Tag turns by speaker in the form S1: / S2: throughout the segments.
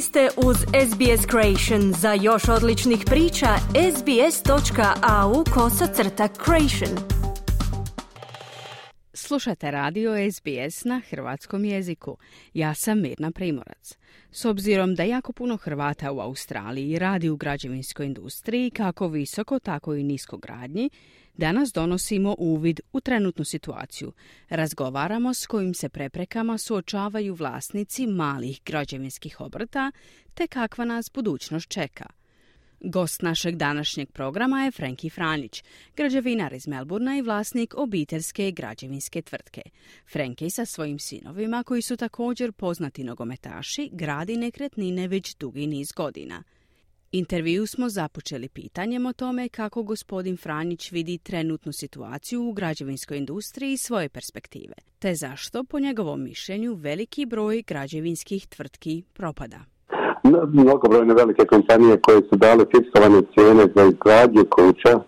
S1: Vi ste uz SBS Creation. Za još odličnih priča, sbs.au kosacrta creation.
S2: Slušate radio SBS na hrvatskom jeziku. Ja sam Mirna Primorac. S obzirom da jako puno Hrvata u Australiji radi u građevinskoj industriji, kako visoko, tako i nisko gradnji, Danas donosimo uvid u trenutnu situaciju. Razgovaramo s kojim se preprekama suočavaju vlasnici malih građevinskih obrta te kakva nas budućnost čeka. Gost našeg današnjeg programa je Frenki Franjić, građevinar iz Melburna i vlasnik obiteljske građevinske tvrtke. Frenki sa svojim sinovima, koji su također poznati nogometaši, gradi nekretnine već dugi niz godina – Intervju smo započeli pitanjem o tome kako gospodin Franjić vidi trenutnu situaciju u građevinskoj industriji iz svoje perspektive, te zašto, po njegovom mišljenju, veliki broj građevinskih tvrtki propada.
S3: Mnogo brojne velike kompanije koje su dale fiksovane cijene za izgradnje kuća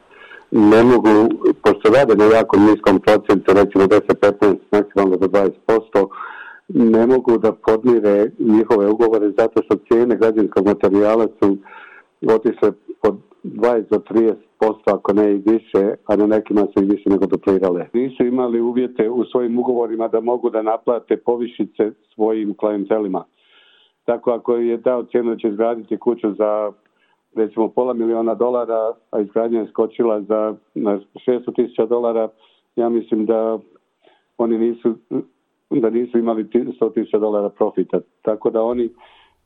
S3: ne mogu, pošto rade na jako niskom procentu, recimo 10-15, maksimalno do 20%, ne mogu da podmire njihove ugovore zato što cijene građevinskog materijala su otišle pod 20 do 30 posto, ako ne i više, a na nekima su i više nego duplirale. Nisu imali uvjete u svojim ugovorima da mogu da naplate povišice svojim klijentelima. Tako ako je dao cijenu da će izgraditi kuću za recimo pola miliona dolara, a izgradnja je skočila za na 600 tisuća dolara, ja mislim da oni nisu da nisu imali 100 tisuća dolara profita. Tako da oni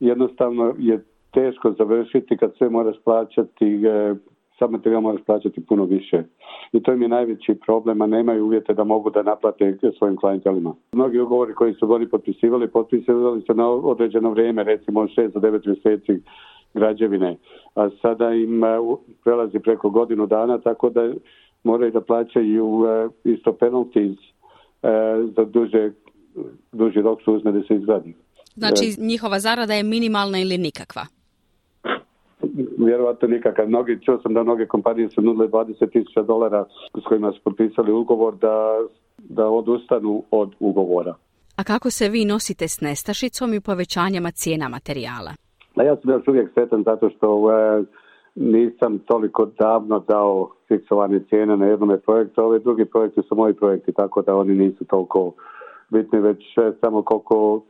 S3: jednostavno je teško završiti kad sve moraš plaćati, e, sad materijal moraš plaćati puno više. I to im je najveći problem, a nemaju uvjete da mogu da naplate svojim klijentelima. Mnogi ugovori koji su oni potpisivali, potpisivali se na određeno vrijeme, recimo 6 do 9 mjeseci građevine, a sada im e, prelazi preko godinu dana, tako da moraju da plaćaju e, isto penalties za duže, duži rok su uzme da se izgradi.
S2: Znači njihova zarada je minimalna ili nikakva?
S3: Vjerovatno nikakav. Mnogi, čuo sam da mnoge kompanije su nudile 20 tisuća dolara s kojima su potpisali ugovor da, da odustanu od ugovora.
S2: A kako se vi nosite s nestašicom i povećanjama cijena materijala?
S3: A ja sam još uvijek sretan zato što e, nisam toliko davno dao fiksovane cijene na jednom projektu. Ovi drugi projekti su moji projekti, tako da oni nisu toliko bitni, već e, samo koliko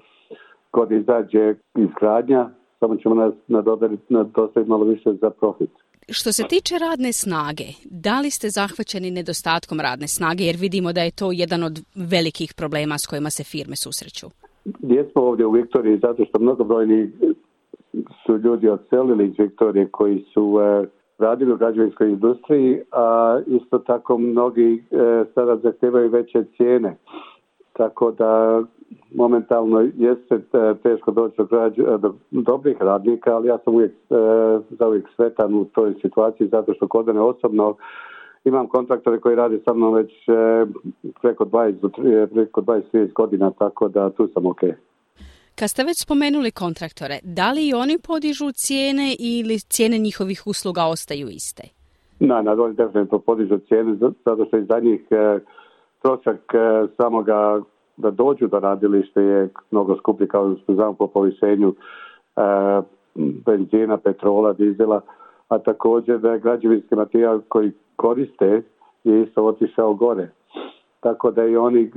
S3: god izađe izgradnja, samo ćemo nas nadostaviti malo više za profit.
S2: Što se tiče radne snage, da li ste zahvaćeni nedostatkom radne snage jer vidimo da je to jedan od velikih problema s kojima se firme susreću?
S3: Jesmo ovdje u Viktoriji zato što mnogobrojni su ljudi odselili iz Viktorije koji su e, radili u građevinskoj industriji, a isto tako mnogi e, sada zahtjevaju veće cijene. Tako da momentalno jeste e, teško doći do, do dobrih radnika, ali ja sam uvijek e, za uvijek svetan u toj situaciji zato što kod mene osobno imam kontraktore koji rade sa mnom već e, preko 20 preko 20 godina, tako da tu sam ok.
S2: Kad ste već spomenuli kontraktore, da li i oni podižu cijene ili cijene njihovih usluga ostaju iste?
S3: Na, na, oni definitivno podižu cijene zato što iz zadnjih trošak samoga da dođu do radilište je mnogo skuplji kao što znamo po povišenju e, benzina, petrola, dizela, a također da je građevinski materijal koji koriste je isto otišao gore. Tako da i oni e,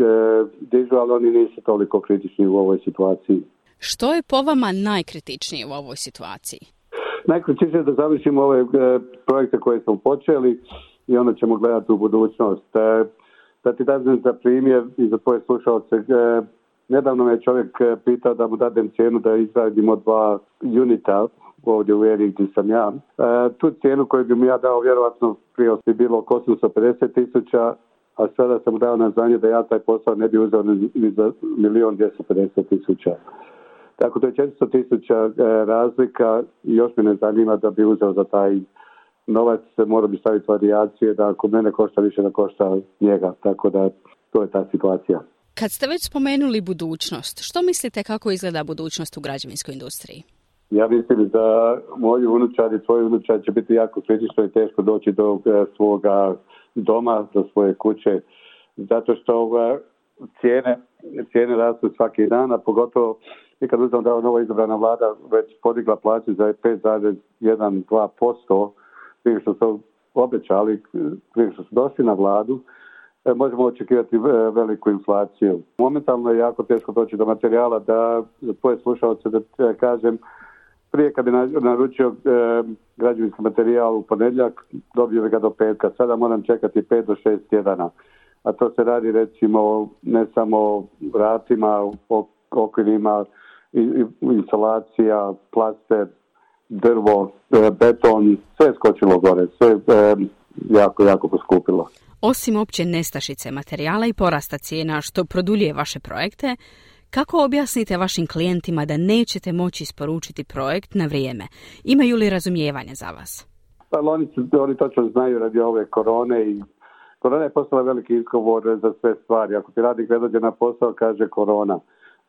S3: dižu, ali oni nisu toliko kritični u ovoj situaciji.
S2: Što je po vama najkritičnije u ovoj situaciji?
S3: Najkritičnije je da završimo ove e, projekte koje smo počeli i onda ćemo gledati u budućnost. E, da ti dam za primjer i za tvoje slušalce. E, nedavno me čovjek e, pitao da mu dadem cijenu da izradimo dva unita ovdje u Eri gdje sam ja. E, tu cijenu koju bi mu ja dao vjerojatno prije bi bilo oko 850 tisuća, a sada sam dao na znanje da ja taj posao ne bi uzeo ni za milion 250 tisuća. Tako da je 400 tisuća razlika i još me ne zanima da bi uzeo za taj novac mora bi staviti varijacije da ako mene košta više da košta njega, tako da to je ta situacija.
S2: Kad ste već spomenuli budućnost, što mislite kako izgleda budućnost u građevinskoj industriji?
S3: Ja mislim da moji unučari i tvoji unučari će biti jako kritično i teško doći do e, svoga doma, do svoje kuće, zato što cijene, cijene rastu svaki dan, a pogotovo i kad uzmemo da je nova izabrana vlada već podigla plaće za 5,1-2% prije što su obećali, prije što su došli na vladu, e, možemo očekivati e, veliku inflaciju. Momentalno je jako teško doći do materijala da tvoje slušalce da kažem prije kad bi naručio e, građevinski materijal u ponedjeljak, dobio bi ga do petka. Sada moram čekati pet do šest tjedana. A to se radi recimo ne samo vratima, okvirima, instalacija, plaster, drvo, e, beton, sve je skočilo gore, sve je jako, jako poskupilo.
S2: Osim opće nestašice materijala i porasta cijena što produljuje vaše projekte, kako objasnite vašim klijentima da nećete moći isporučiti projekt na vrijeme? Imaju li razumijevanje za vas?
S3: Pa oni, oni točno znaju radi ove korone i korona je postala veliki izgovor za sve stvari. Ako ti radnik ne dođe na posao, kaže korona.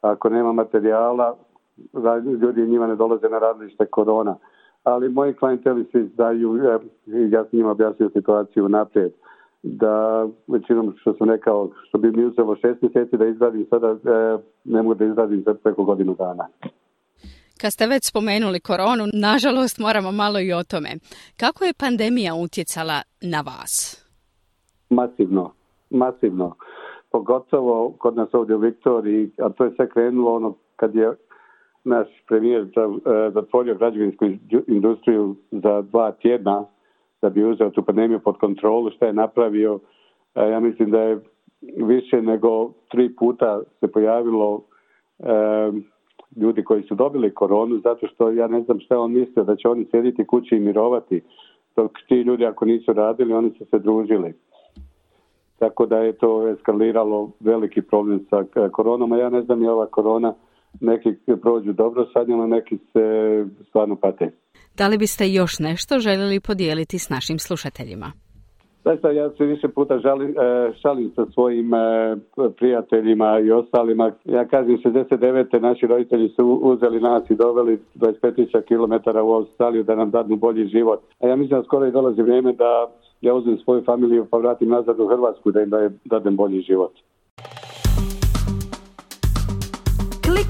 S3: Ako nema materijala, ljudi njima ne dolaze na radilište korona. Ali moji klijenteli svi znaju, e, ja sam njima objasnio situaciju naprijed da većinom što sam rekao, što bi mi uzelo šest mjeseci da izradim sada, e, ne mogu da izradim za preko godinu dana.
S2: Kad ste već spomenuli koronu, nažalost moramo malo i o tome. Kako je pandemija utjecala na vas?
S3: Masivno, masivno. Pogotovo kod nas ovdje u Viktoriji, a to je sve krenulo ono kad je naš premijer e, zatvorio građevinsku industriju za dva tjedna da bi uzeo tu pandemiju pod kontrolu, što je napravio, e, ja mislim da je više nego tri puta se pojavilo e, ljudi koji su dobili koronu, zato što ja ne znam što on mislio, da će oni sjediti kući i mirovati, dok ti ljudi ako nisu radili, oni su se družili. Tako da je to eskaliralo veliki problem sa koronom, a ja ne znam je ova korona, neki prođu dobro sa njom, neki se stvarno pate.
S2: Da li biste još nešto željeli podijeliti s našim slušateljima?
S3: Zaista ja se više puta žalim, e, šalim sa svojim e, prijateljima i ostalima. Ja kažem 69. naši roditelji su uzeli nas i doveli 25.000 km u Australiju da nam dadnu bolji život. A ja mislim da skoro i dolazi vrijeme da ja uzem svoju familiju pa vratim nazad u Hrvatsku da im dadem bolji život.